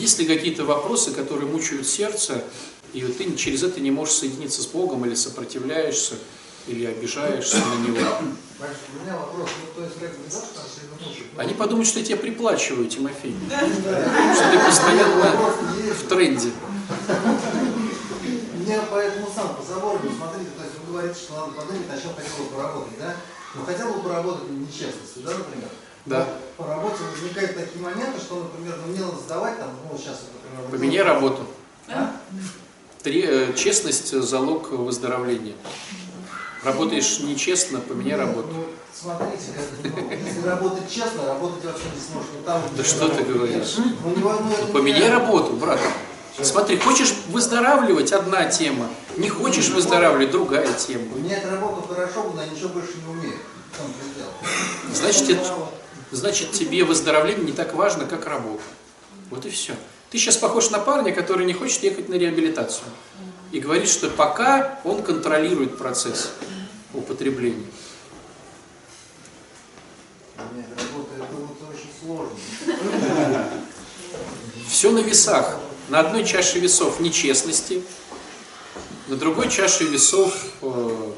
Есть ли какие-то вопросы, которые мучают сердце, и вот ты через это не можешь соединиться с Богом, или сопротивляешься, или обижаешься на Него? Меня ну но- Они подумают, что я тебя приплачиваю, Тимофей, что ты постоянно в тренде. Мне поэтому сам по забору, смотрите, то есть вы говорите, что надо подумать, о чем хотел бы поработать, да? Ну хотел бы поработать в нечестности, да, например? Да. Но По работе возникают такие моменты, что, например, ну, мне надо сдавать там, ну вот сейчас, например... Поменяй работу. А? Три, э, честность – залог выздоровления. Работаешь нечестно, поменяй работу. Ну, смотрите, как, ну, если работать честно, работать вообще не сможешь. Ну, там, Да что ты говоришь? Ну, не, ну, не Поменяй реально. работу, брат. Смотри, хочешь выздоравливать – одна тема. Не хочешь выздоравливать – другая тема. У меня эта работа хорошо, но я ничего больше не умею. Значит, это- значит, тебе выздоровление не так важно, как работа. Вот и все. Ты сейчас похож на парня, который не хочет ехать на реабилитацию. И говорит, что пока он контролирует процесс употребления. Это очень сложно. Все на весах. На одной чаше весов нечестности, на другой чаше весов э,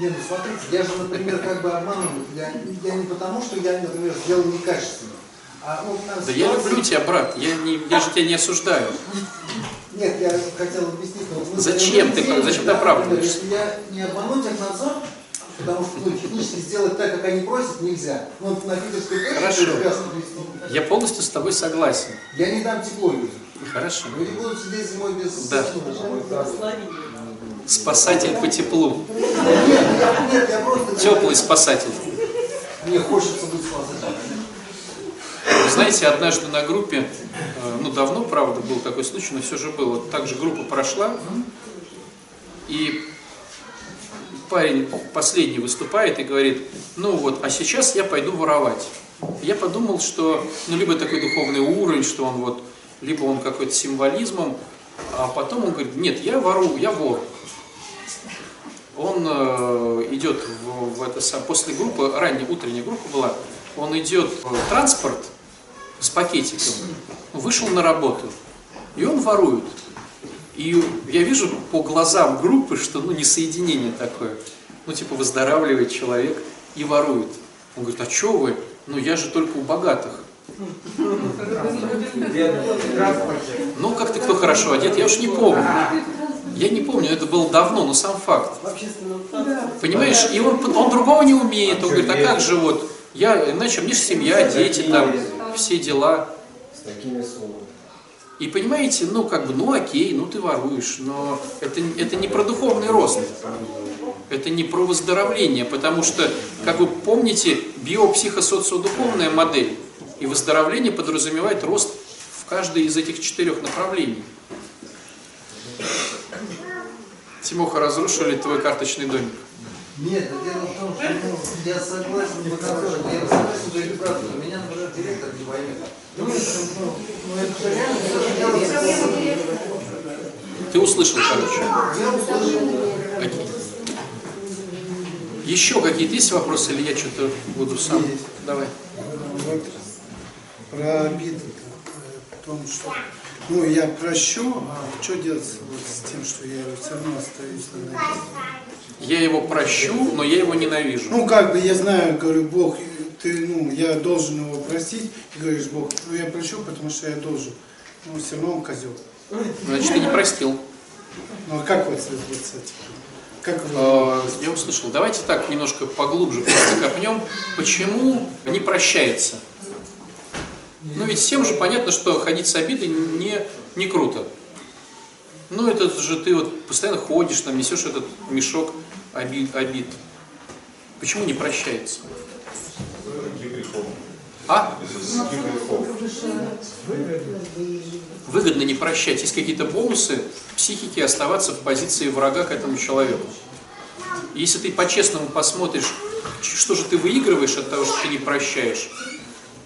Не, ну смотрите, я же, например, как бы обманываю. Я, я не потому, что я, например, сделал некачественно. А, ну, там Да я ситуация- люблю тебя, брат, я, не, я же тебя не осуждаю. Нет, я хотел объяснить. но вот Зачем ты- зачем ты да, оправдываешься? Если я не обману технадзор, потому что ну, технически сделать так, как они просят, нельзя. Ну, вот на питерской почте Хорошо. Я полностью с тобой согласен. Я не дам тепло людям. Хорошо. Люди будут сидеть зимой без Да. ну, Спасатель по теплу. Нет, нет, я просто... Теплый спасатель. Мне хочется быть спасателем. Знаете, однажды на группе, э, ну давно, правда, был такой случай, но все же было. Вот так же группа прошла, и парень последний выступает и говорит, ну вот, а сейчас я пойду воровать. Я подумал, что, ну, либо такой духовный уровень, что он вот, либо он какой-то символизмом, а потом он говорит, нет, я ворую, я вор. Он э, идет в, в это сам, после группы, ранняя утренняя группа была, он идет в транспорт с пакетиком, вышел на работу, и он ворует. И я вижу по глазам группы, что ну не соединение такое. Ну типа выздоравливает человек и ворует. Он говорит, а что вы? Ну я же только у богатых. Ну как-то кто хорошо одет, я уж не помню. Я не помню, это было давно, но сам факт. Понимаешь, и он, он другого не умеет. Он говорит, а как же вот, я, иначе мне же семья, дети там, все дела. С такими суммами. И понимаете, ну как бы, ну окей, ну ты воруешь, но это, это не про духовный рост, это не про выздоровление, потому что, как вы помните, биопсихосоциодуховная модель и выздоровление подразумевает рост в каждой из этих четырех направлений. Тимоха, разрушили твой карточный домик. Нет, дело в том, что ну, я согласен, я согласен, говорю правду, меня, например, директор не поймет. Ну, это, ну, ну, это же реально, Ты услышал, короче. Я услышал. Окей. Еще какие-то есть вопросы, или я что-то буду сам? Есть. Давай. Про обиды, э, о том, что ну я прощу, а что делать вот с тем, что я все равно остаюсь на ноге? Я его прощу, но я его ненавижу. Ну как бы я знаю, говорю, Бог, ты, ну, я должен его простить, и говоришь, Бог, ну я прощу, потому что я должен. Ну все равно он козел. Значит, ты не простил. Ну а как вот с вот с этим? Как вы? Э, Я услышал. Давайте так немножко поглубже просто копнем. Почему не прощается? Ну ведь всем же понятно, что ходить с обидой не, не круто. Ну это же ты вот постоянно ходишь, там несешь этот мешок обид. обид. Почему не прощается? А? Выгодно не прощать. Есть какие-то бонусы психики оставаться в позиции врага к этому человеку. Если ты по-честному посмотришь, что же ты выигрываешь от того, что ты не прощаешь,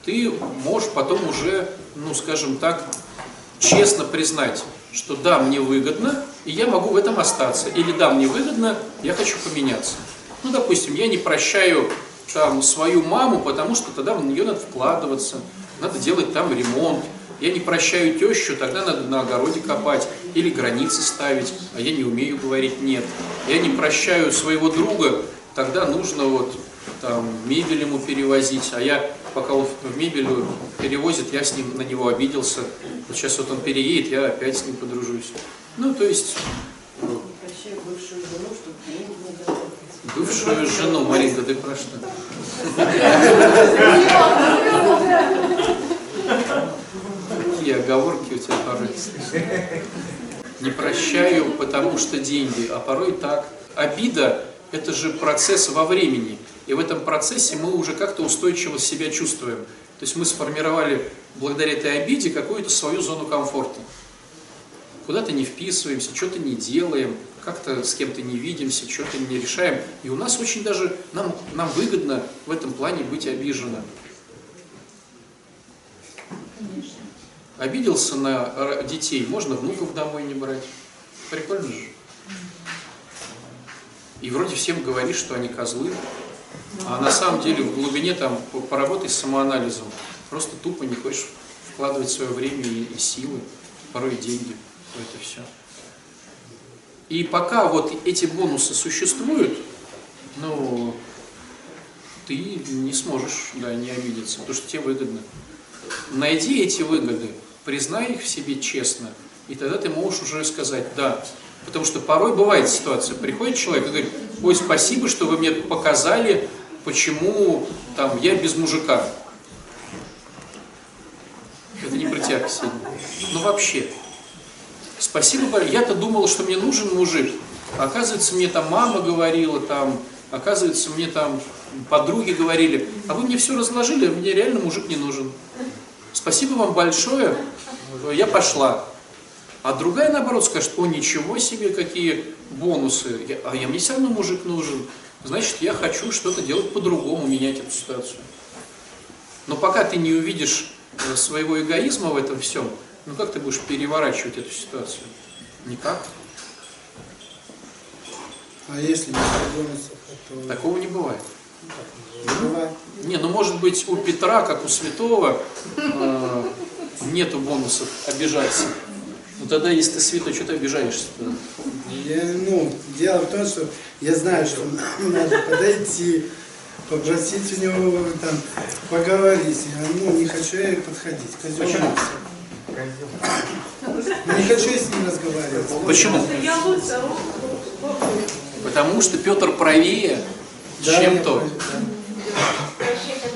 ты можешь потом уже, ну скажем так, честно признать, что да, мне выгодно, и я могу в этом остаться. Или да, мне выгодно, я хочу поменяться. Ну, допустим, я не прощаю там свою маму, потому что тогда в нее надо вкладываться, надо делать там ремонт, Я не прощаю тещу, тогда надо на огороде копать или границы ставить, а я не умею говорить «нет». Я не прощаю своего друга, тогда нужно вот там мебель ему перевозить, а я, пока он в мебель перевозит, я с ним на него обиделся. Вот сейчас вот он переедет, я опять с ним подружусь. Ну, то есть Прощаю бывшую жену, чтобы не давала. бывшую жену, Маринка, ты про что? Какие оговорки у тебя порой? Не прощаю, потому что деньги, а порой так. Обида – это же процесс во времени. И в этом процессе мы уже как-то устойчиво себя чувствуем. То есть мы сформировали благодаря этой обиде какую-то свою зону комфорта. Куда-то не вписываемся, что-то не делаем, как-то с кем-то не видимся, что-то не решаем. И у нас очень даже, нам, нам выгодно в этом плане быть обиженным. Обиделся на детей, можно внуков домой не брать. Прикольно же. И вроде всем говоришь, что они козлы, а на самом деле в глубине там по- поработай с самоанализом. Просто тупо не хочешь вкладывать свое время и, и силы, порой и деньги в это все. И пока вот эти бонусы существуют, ну, ты не сможешь, да, не обидеться, потому что тебе выгодно. Найди эти выгоды, признай их в себе честно, и тогда ты можешь уже сказать «да». Потому что порой бывает ситуация, приходит человек и говорит, ой, спасибо, что вы мне показали, почему там я без мужика. Это не тебя, Ксения. Ну вообще. Спасибо, я-то думала, что мне нужен мужик. Оказывается, мне там мама говорила, там, оказывается, мне там подруги говорили, а вы мне все разложили, мне реально мужик не нужен. Спасибо вам большое, я пошла. А другая, наоборот, скажет, о, ничего себе, какие бонусы, Я- а я, мне все равно мужик нужен. Значит, я хочу что-то делать по-другому, менять эту ситуацию. Но пока ты не увидишь э, своего эгоизма в этом всем, ну как ты будешь переворачивать эту ситуацию? Никак. А если не бонусов, то Такого не бывает. не бывает. Не, ну может быть у Петра, как у святого, э, нету бонусов обижаться. Ну тогда, если ты святой, что ты обижаешься? Я, ну, дело в том, что я знаю, что надо подойти, попросить у него там поговорить. Я, ну, не хочу я подходить. Козел Почему? Ну, не хочу я с ним разговаривать. Почему? Потому что Петр правее, Да, чем я то. понял, да.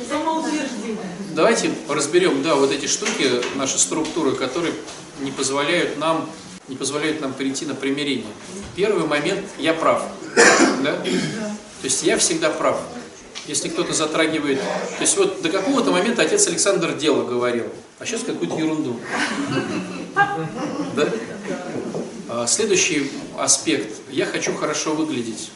Самоутверждение. Давайте разберем, да, вот эти штуки, наши структуры, которые не позволяют нам, не позволяют нам прийти на примирение. Первый момент – я прав. Да? То есть я всегда прав. Если кто-то затрагивает... То есть вот до какого-то момента отец Александр дело говорил, а сейчас какую-то ерунду. Да? А, Следующий аспект. Я хочу хорошо выглядеть.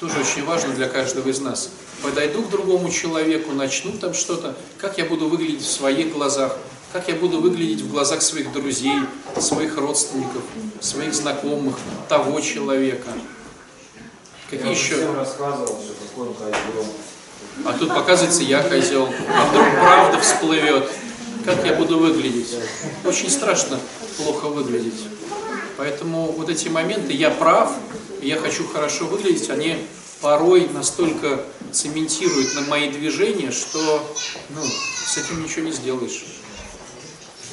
Тоже очень важно для каждого из нас. Подойду к другому человеку, начну там что-то, как я буду выглядеть в своих глазах, как я буду выглядеть в глазах своих друзей, своих родственников, своих знакомых, того человека. Какие Я еще? всем рассказывал, что какой он козел. А тут показывается я козел, а вдруг правда всплывет. Как я буду выглядеть? Очень страшно плохо выглядеть. Поэтому вот эти моменты «я прав», «я хочу хорошо выглядеть», они порой настолько цементируют на мои движения, что ну, с этим ничего не сделаешь.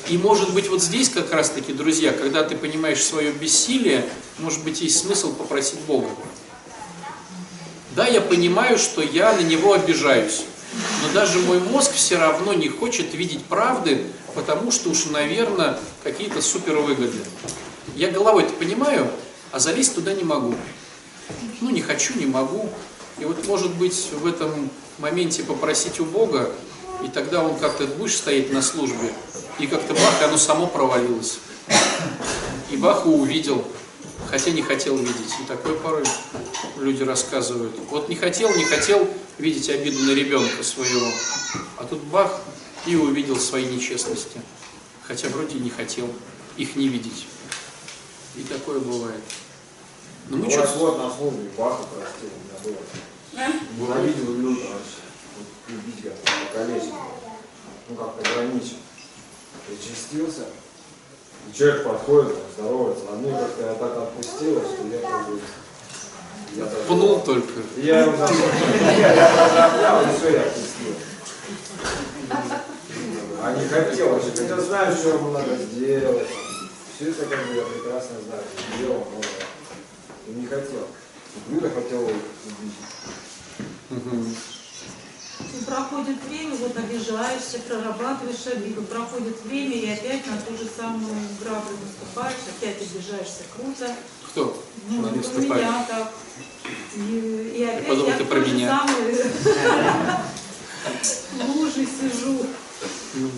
И может быть вот здесь как раз таки, друзья, когда ты понимаешь свое бессилие, может быть есть смысл попросить Бога. Да, я понимаю, что я на него обижаюсь, но даже мой мозг все равно не хочет видеть правды, потому что уж, наверное, какие-то супервыгоды. Я головой это понимаю, а залезть туда не могу. Ну, не хочу, не могу. И вот, может быть, в этом моменте попросить у Бога, и тогда он как-то будешь стоять на службе, и как-то бах, и оно само провалилось. И бах, и увидел, хотя не хотел видеть. И такое порой люди рассказывают. Вот не хотел, не хотел видеть обиду на ребенка своего, а тут бах, и увидел свои нечестности. Хотя вроде не хотел их не видеть. И такое бывает. Но мы Ну, раз вот на службе Баха простил, у меня было. Ненавидел люто вообще. Вот Любить как покалечить. Ну как ограничил. Причастился. И человек подходит, там, здоровается, а мне как-то я так отпустила, что я как бы... Я даже- Пнул только. Я его даже... Обнял, и все, я отпустил. А не хотел вообще, хотя знаю, что ему надо сделать. Все это как бы я прекрасно знаю, что делал, но и не хотел. Юля хотела убить. И проходит время, вот обижаешься, прорабатываешь обиду, проходит время и опять на ту же самую граблю наступаешь, опять обижаешься круто. Кто? Ну, у наступает? меня так. И, и опять подумал, я ты про меня. самой луже сижу.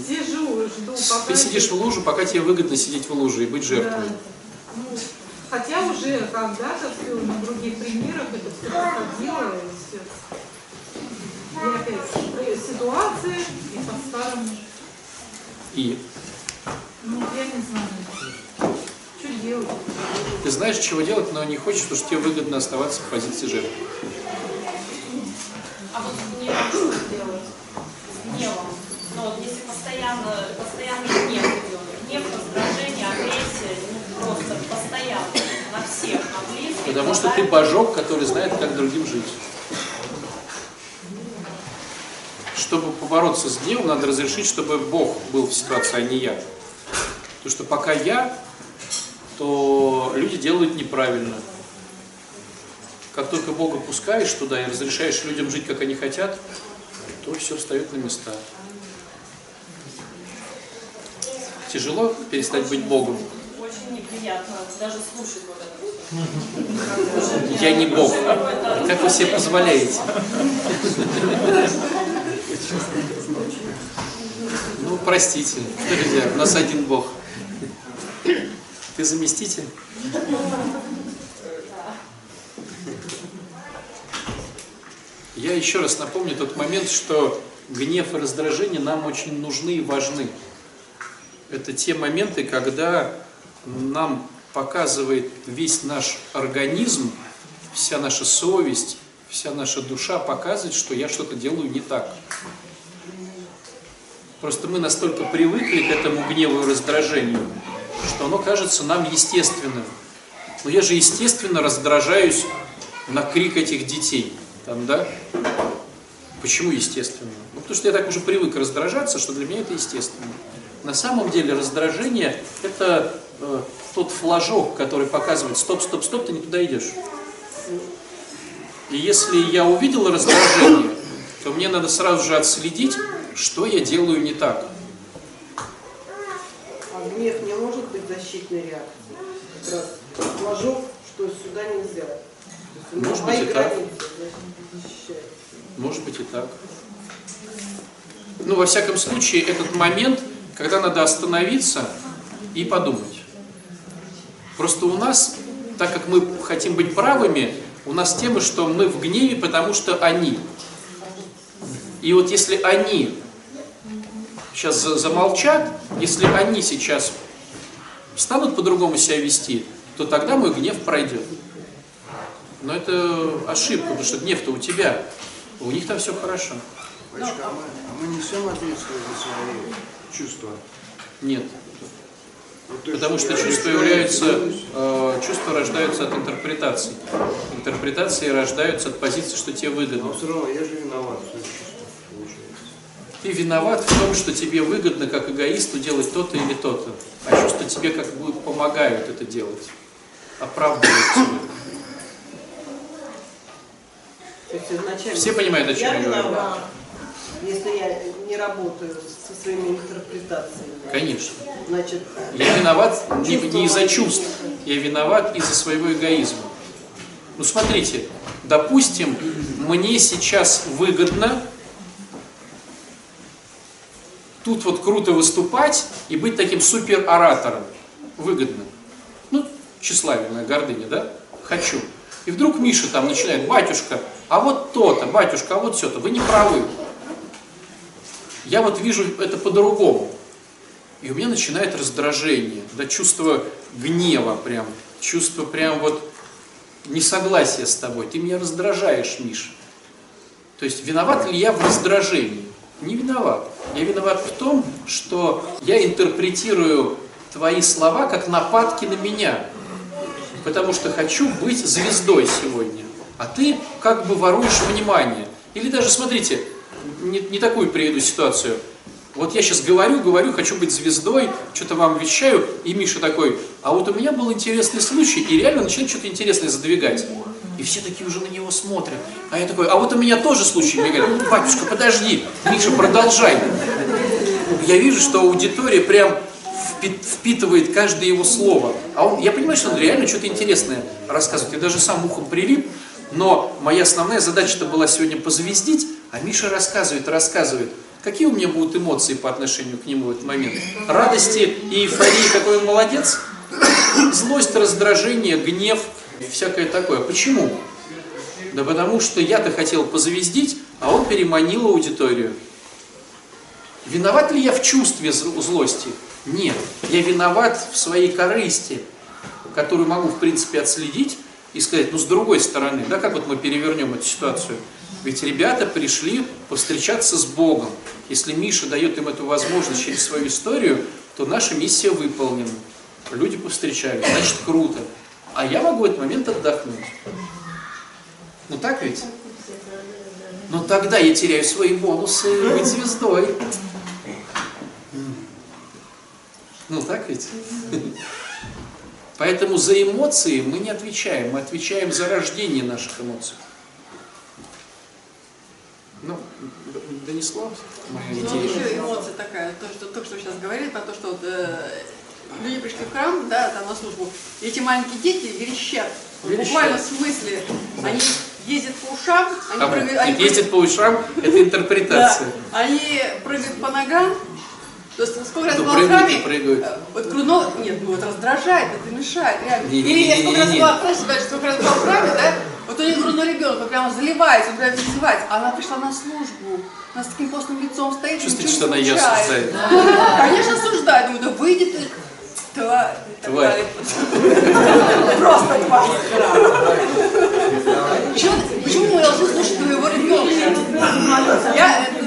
Сижу, жду, пока... Ты сидишь в луже, пока тебе выгодно сидеть в луже и быть жертвой. Да. Ну, хотя уже когда-то все на других примерах это все проходило, и все. И опять э, ситуация, и по-старому. И Ну, я не знаю. Что делать? ты знаешь, чего делать, но не хочешь, потому что тебе выгодно оставаться в позиции жертвы. А вот гневом что делать? С гневом. Ну вот если постоянно, постоянно гнев идет, гнев, раздражение, агрессия, ну просто постоянно, на всех, на близких. Потому что ты божок, который знает, как другим жить. Чтобы побороться с гневом, надо разрешить, чтобы Бог был в ситуации, а не я. Потому что пока я, то люди делают неправильно. Как только Бога пускаешь туда и разрешаешь людям жить, как они хотят, то все встает на места. Тяжело перестать быть Богом. Очень неприятно даже слушать вот это. Я не Бог. Как вы себе позволяете? Ну, простите, друзья, у нас один Бог. Ты заместитель? Я еще раз напомню тот момент, что гнев и раздражение нам очень нужны и важны. Это те моменты, когда нам показывает весь наш организм, вся наша совесть, вся наша душа показывает, что я что-то делаю не так. Просто мы настолько привыкли к этому гневу и раздражению, что оно кажется нам естественным. Но я же естественно раздражаюсь на крик этих детей. Там, да? Почему естественно? Ну, потому что я так уже привык раздражаться, что для меня это естественно. На самом деле раздражение – это э, тот флажок, который показывает «стоп, стоп, стоп, ты не туда идешь». И если я увидел раздражение, то мне надо сразу же отследить, что я делаю не так. А гнев не может быть защитной реакцией. Как раз флажок, что сюда нельзя. Может быть, и так. Может быть и так. Ну, во всяком случае, этот момент, когда надо остановиться и подумать. Просто у нас, так как мы хотим быть правыми, у нас тема, что мы в гневе, потому что они. И вот если они сейчас за- замолчат, если они сейчас станут по-другому себя вести, то тогда мой гнев пройдет. Но это ошибка, потому что гнев-то у тебя, у них там все хорошо. Батюшка, а мы, а мы несем ответственность за свои чувства? Нет. Потому что чувства являются, э, чувства рождаются от интерпретаций. Интерпретации рождаются от позиции, что тебе Но выгодно. все равно я же виноват. Ты виноват в том, что тебе выгодно, как эгоисту, делать то-то или то-то. А чувства тебе как бы помогают это делать. Оправдывают тебя. Все понимают, о чем я я говорю? если я не работаю со своими интерпретациями. Конечно. Значит, Я виноват не, не из-за чувств, я виноват из-за своего эгоизма. Ну смотрите, допустим, мне сейчас выгодно тут вот круто выступать и быть таким супероратором. Выгодно. Ну, тщеславие, моя гордыня, да? Хочу. И вдруг Миша там начинает, батюшка, а вот то-то, батюшка, а вот все-то, вы не правы. Я вот вижу это по-другому. И у меня начинает раздражение, да, чувство гнева прям, чувство прям вот несогласия с тобой. Ты меня раздражаешь, Миша. То есть виноват ли я в раздражении? Не виноват. Я виноват в том, что я интерпретирую твои слова как нападки на меня, потому что хочу быть звездой сегодня, а ты как бы воруешь внимание. Или даже, смотрите, не, не такую приведу ситуацию. Вот я сейчас говорю, говорю, хочу быть звездой, что-то вам вещаю, и Миша такой, а вот у меня был интересный случай, и реально начинает что-то интересное задвигать. И все такие уже на него смотрят. А я такой, а вот у меня тоже случай. Мне говорят, батюшка, подожди, Миша, продолжай. Я вижу, что аудитория прям впи- впитывает каждое его слово. А он, я понимаю, что он реально что-то интересное рассказывает. Я даже сам ухом прилип, но моя основная задача-то была сегодня позвездить, а Миша рассказывает, рассказывает. Какие у меня будут эмоции по отношению к нему в этот момент? Радости и эйфории, какой он молодец? Злость, раздражение, гнев, всякое такое. Почему? Да потому что я-то хотел позвездить, а он переманил аудиторию. Виноват ли я в чувстве зл- злости? Нет. Я виноват в своей корысти, которую могу, в принципе, отследить и сказать, ну, с другой стороны, да, как вот мы перевернем эту ситуацию? Ведь ребята пришли повстречаться с Богом. Если Миша дает им эту возможность через свою историю, то наша миссия выполнена. Люди повстречались, значит, круто. А я могу в этот момент отдохнуть. Ну так ведь? Но тогда я теряю свои бонусы быть звездой. Ну так ведь? Поэтому за эмоции мы не отвечаем, мы отвечаем за рождение наших эмоций. Ну, донесло моя Ну, идея? еще эмоция такая, то, что только что сейчас говорили, про то, что вот, э, люди пришли в храм, да, там на службу, и эти маленькие дети верещат. В Верещат. буквальном смысле. Они ездят по ушам, они Там прыгают, они ездит по ушам, это Да, интерпретация. они прыгают по ногам. То есть сколько раз Ну, была в храме, прыгают. э, вот грудно, нет, ну это раздражает, это мешает, реально. Или я сколько раз была, просто сказать, сколько раз была в храме, да, вот у нее грудной ребенок, он прямо заливается, он прямо издевается, а она пришла на службу, она с таким постным лицом стоит, Чувствуете, ничего что она ее осуждает? Конечно, осуждает, думаю, да выйди ты, тварь, Тварь. Просто тварь. Почему, мы должны слушать твоего ребенка? Я, это,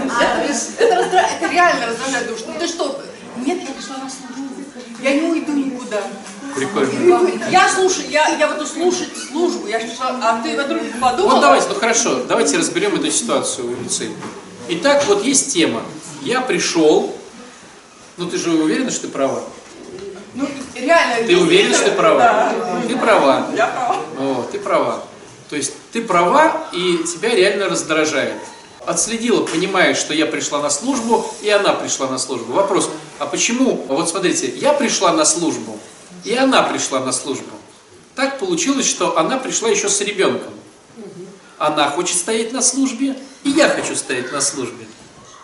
это, это реально раздражает душу. Ну ты что? Нет, я пришла на службу. Я не уйду никуда. Прикольно. Я слушаю, я, я буду слушать службу. Я пришла, а ты вдруг подумала? Вот давайте, ну хорошо, давайте разберем эту ситуацию в лице. Итак, вот есть тема. Я пришел, ну ты же уверена, что ты права? Ну, реально. Ты уверен, что ты права? Да. Ты права. Я права. О, ты права. То есть ты права, и тебя реально раздражает. Отследила, понимаешь, что я пришла на службу, и она пришла на службу. Вопрос, а почему? Вот смотрите, я пришла на службу, и она пришла на службу. Так получилось, что она пришла еще с ребенком. Она хочет стоять на службе, и я хочу стоять на службе.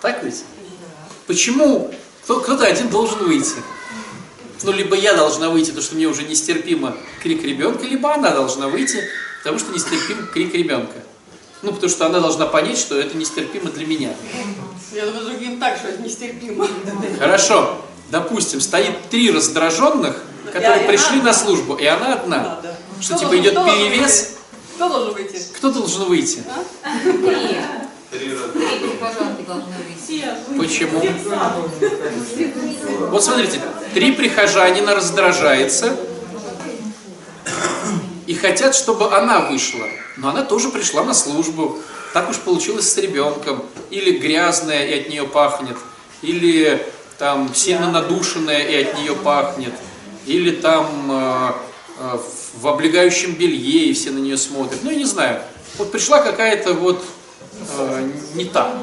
Так ведь? Почему? Кто- Кто-то один должен выйти. Ну, либо я должна выйти, потому что мне уже нестерпимо крик ребенка, либо она должна выйти, потому что нестерпим крик ребенка. Ну, потому что она должна понять, что это нестерпимо для меня. Я думаю, другим так, что это нестерпимо. Хорошо, допустим, стоит три раздраженных, которые пришли на службу, и она одна. Что, типа, идет перевес? Кто должен выйти? Кто должен выйти? Три вы- Почему? Вот смотрите, три прихожанина раздражается и хотят, чтобы она вышла. Но она тоже пришла на службу. Так уж получилось с ребенком. Или грязная и от нее пахнет. Или там сильно надушенная и от нее пахнет. Или там э, э, в облегающем белье и все на нее смотрят. Ну, я не знаю. Вот пришла какая-то вот э, не та.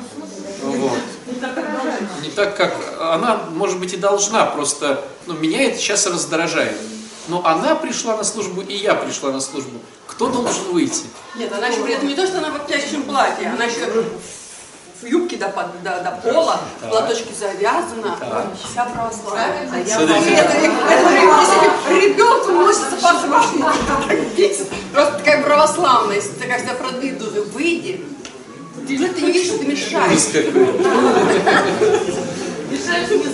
Вот не так, как она, может быть, и должна, просто ну, меня это сейчас раздражает. Но она пришла на службу, и я пришла на службу. Кто должен выйти? Нет, она еще при этом не то, что она в обтягивающем платье, она еще в юбке до, до, до пола, платочки завязана, вся православная. А я Смотрите. Это, это, если ребенку носится по храму, просто такая православная, если такая вся продвинутая, выйди, ты же ты не видишь, мне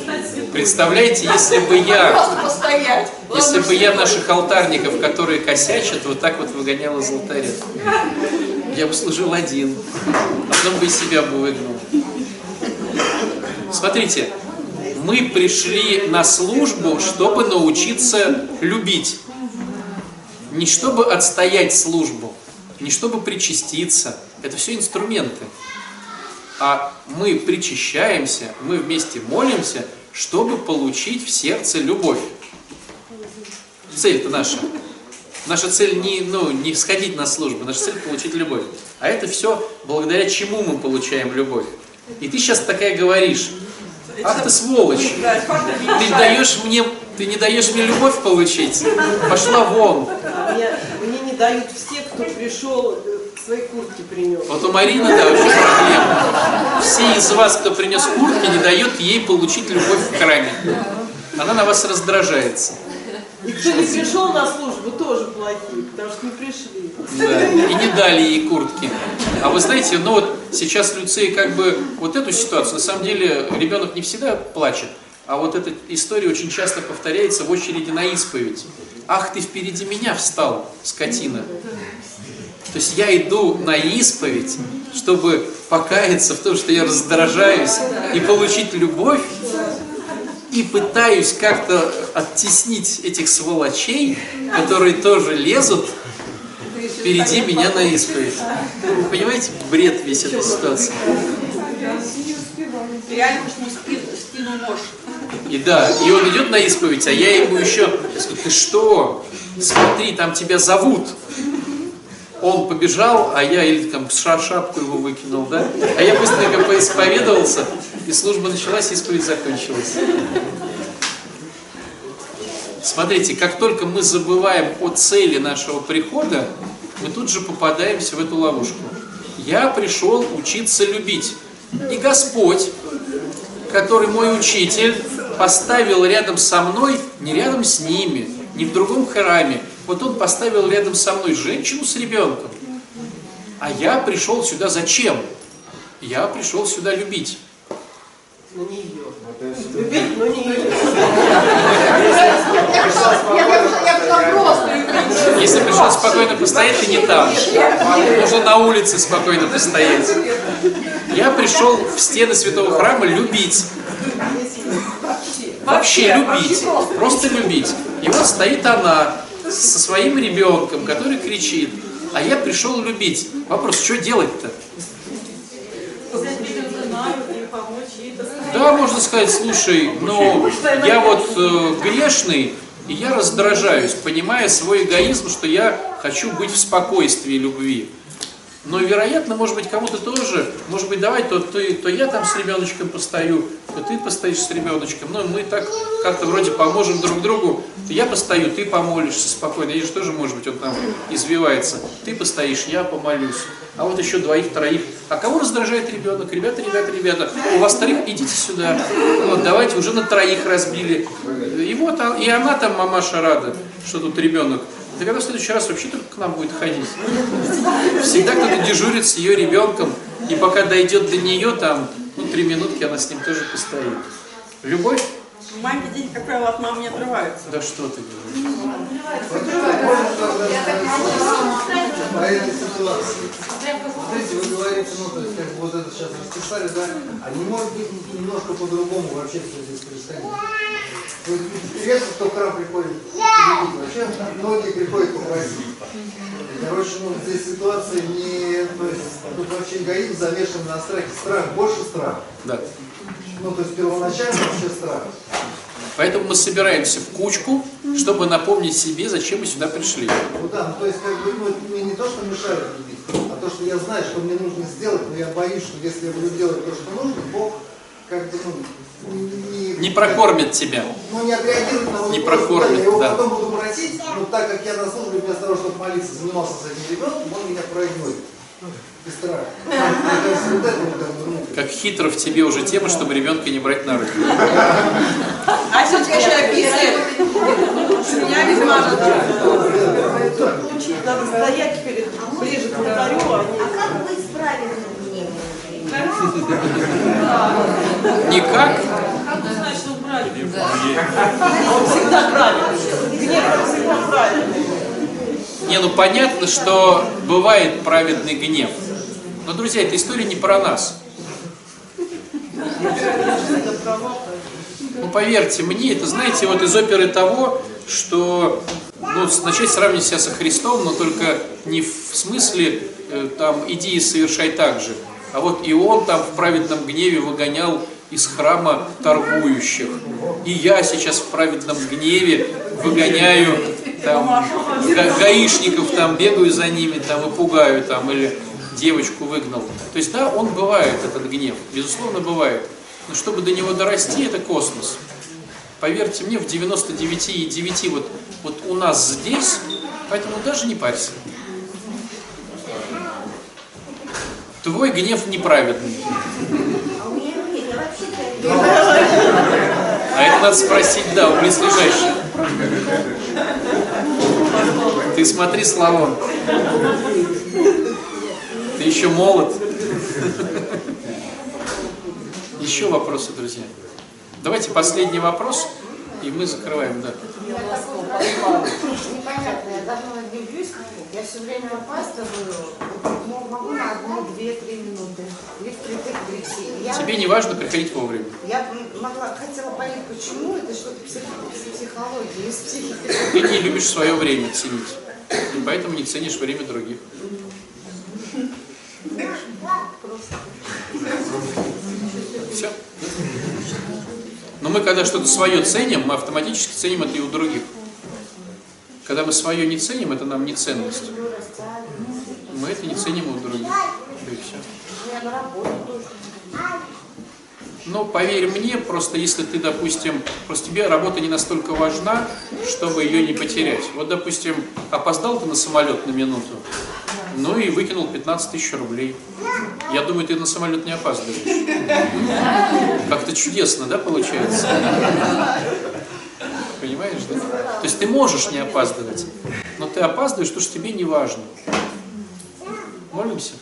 стать святой. Представляете, если бы я, если бы я наших алтарников, которые косячат, вот так вот выгонял из алтаря. Я бы служил один, потом бы и себя бы выгнал. Смотрите, Мы пришли на службу, чтобы научиться любить. Не чтобы отстоять службу, не чтобы причаститься. Это все инструменты. А мы причащаемся, мы вместе молимся, чтобы получить в сердце любовь. Цель-то наша. Наша цель не, ну, не сходить на службу, наша цель получить любовь. А это все благодаря чему мы получаем любовь. И ты сейчас такая говоришь, ах ты сволочь, ты даешь мне, ты не даешь мне любовь получить, пошла вон. Мне, мне не дают все, кто пришел, э, свои куртки принес. Вот у Марины, да, вообще проблема. Все из вас, кто принес куртки, не дает ей получить любовь в храме. Она на вас раздражается. И кто не пришел на службу, тоже плохие, потому что не пришли. Да, и не дали ей куртки. А вы знаете, ну вот сейчас Люцей как бы вот эту ситуацию, на самом деле ребенок не всегда плачет, а вот эта история очень часто повторяется в очереди на исповедь. Ах, ты впереди меня встал, скотина. То есть я иду на исповедь, чтобы покаяться в том, что я раздражаюсь, и получить любовь, и пытаюсь как-то оттеснить этих сволочей, которые тоже лезут впереди меня на исповедь. Вы понимаете, бред весь этой ситуации. Реально спину, спину нож. И да, и он идет на исповедь, а я ему еще, я скажу, ты что, смотри, там тебя зовут. Он побежал, а я или там ша- шапку его выкинул, да? А я быстренько поисповедовался, и служба началась, и исповедь закончилась. Смотрите, как только мы забываем о цели нашего прихода, мы тут же попадаемся в эту ловушку. Я пришел учиться любить. И Господь, который мой учитель, поставил рядом со мной, не рядом с ними, не в другом храме. Вот он поставил рядом со мной женщину с ребенком. А я пришел сюда зачем? Я пришел сюда любить. Но не ее. Любить, но не ее. Я пришла, просто любить. Если пришел спокойно постоять, ты не там. Нужно на улице спокойно постоять. Я пришел в стены святого храма любить. Вообще любить. Просто любить. И вот стоит она со своим ребенком, который кричит. А я пришел любить. Вопрос, что делать-то? Да, можно сказать, слушай, ну, я вот э, грешный, и я раздражаюсь, понимая свой эгоизм, что я хочу быть в спокойствии и любви. Но, вероятно, может быть, кому-то тоже, может быть, давай, то, ты, то я там с ребеночком постою, то ты постоишь с ребеночком. Ну, мы так как-то вроде поможем друг другу. Я постою, ты помолишься спокойно. Видишь, тоже, может быть, он там извивается. Ты постоишь, я помолюсь. А вот еще двоих, троих. А кого раздражает ребенок? Ребята, ребята, ребята, у вас троих, идите сюда. Вот, давайте, уже на троих разбили. И вот, а- и она там, мамаша, рада, что тут ребенок. Да когда в следующий раз вообще только к нам будет ходить? Всегда кто-то дежурит с ее ребенком, и пока дойдет до нее, там, ну, три минутки она с ним тоже постоит. Любовь? Маме дети, как правило, от мамы не отрываются. Да что ты говоришь? По этой ситуации. Смотрите, вы говорите, ну, то есть, как вот это сейчас расписали, да, а не может быть немножко по-другому вообще все здесь происходит. То есть, редко кто в храм приходит вообще многие приходят попросить. Короче, ну, здесь ситуация не, то есть, тут вообще эгоизм замешан на страхе. Страх, больше страх. Да. Ну, то есть, первоначально вообще страх. Поэтому мы собираемся в кучку, чтобы напомнить себе, зачем мы сюда пришли. Ну да, ну то есть как бы ну, мне не то, что мешает любить, а то, что я знаю, что мне нужно сделать, но я боюсь, что если я буду делать то, что нужно, Бог как бы ну, не, Не прокормит тебя. ну, не отреагирует на мой Не вопрос. прокормит, Я его да. потом буду просить, но так как я на службе вместо того, чтобы молиться, занимался с этим ребенком, он меня бы, ну, Как хитро в тебе уже тема, чтобы ребенка не брать на руки. А если конечно, описывает, меня весьма Учить надо стоять перед, ближе к алтарю, а как быть с правильным гневом? Никак. Как узнать, что правильно? Он всегда правильный. Гнев всегда правильный. Не, ну понятно, что бывает праведный гнев. Но, друзья, эта история не про нас. Поверьте мне, это, знаете, вот из оперы того, что ну, начать сравнивать себя со Христом, но только не в смысле э, там иди и совершай так же, а вот и он там в праведном гневе выгонял из храма торгующих. И я сейчас в праведном гневе выгоняю там га- гаишников, там бегаю за ними, там и пугаю там, или девочку выгнал. То есть да, он бывает, этот гнев, безусловно бывает. Но чтобы до него дорасти, это космос. Поверьте мне, в 99,9 вот, вот у нас здесь, поэтому даже не парься. Твой гнев неправедный. А это надо спросить, да, у близлежащих. Ты смотри, Славон. Ты еще молод. Еще вопросы, друзья. Давайте последний вопрос, и мы закрываем, да. Я непонятно, я давно ним бьюсь, я все время опаздываю, М- могу на одну, две, три минуты, или впритык прийти. Тебе не важно приходить вовремя. я могла, хотела понять, почему это что-то из психологии, из психики. Ты не любишь свое время ценить. И поэтому не ценишь время других. Все. Но мы когда что-то свое ценим, мы автоматически ценим это и у других. Когда мы свое не ценим, это нам не ценность. Мы это не ценим у других. Да и все. Но поверь мне, просто если ты, допустим, просто тебе работа не настолько важна, чтобы ее не потерять. Вот, допустим, опоздал ты на самолет на минуту, ну и выкинул 15 тысяч рублей. Я думаю, ты на самолет не опаздываешь. Как-то чудесно, да, получается? Понимаешь, да? То есть ты можешь не опаздывать, но ты опаздываешь, потому что тебе не важно. Молимся?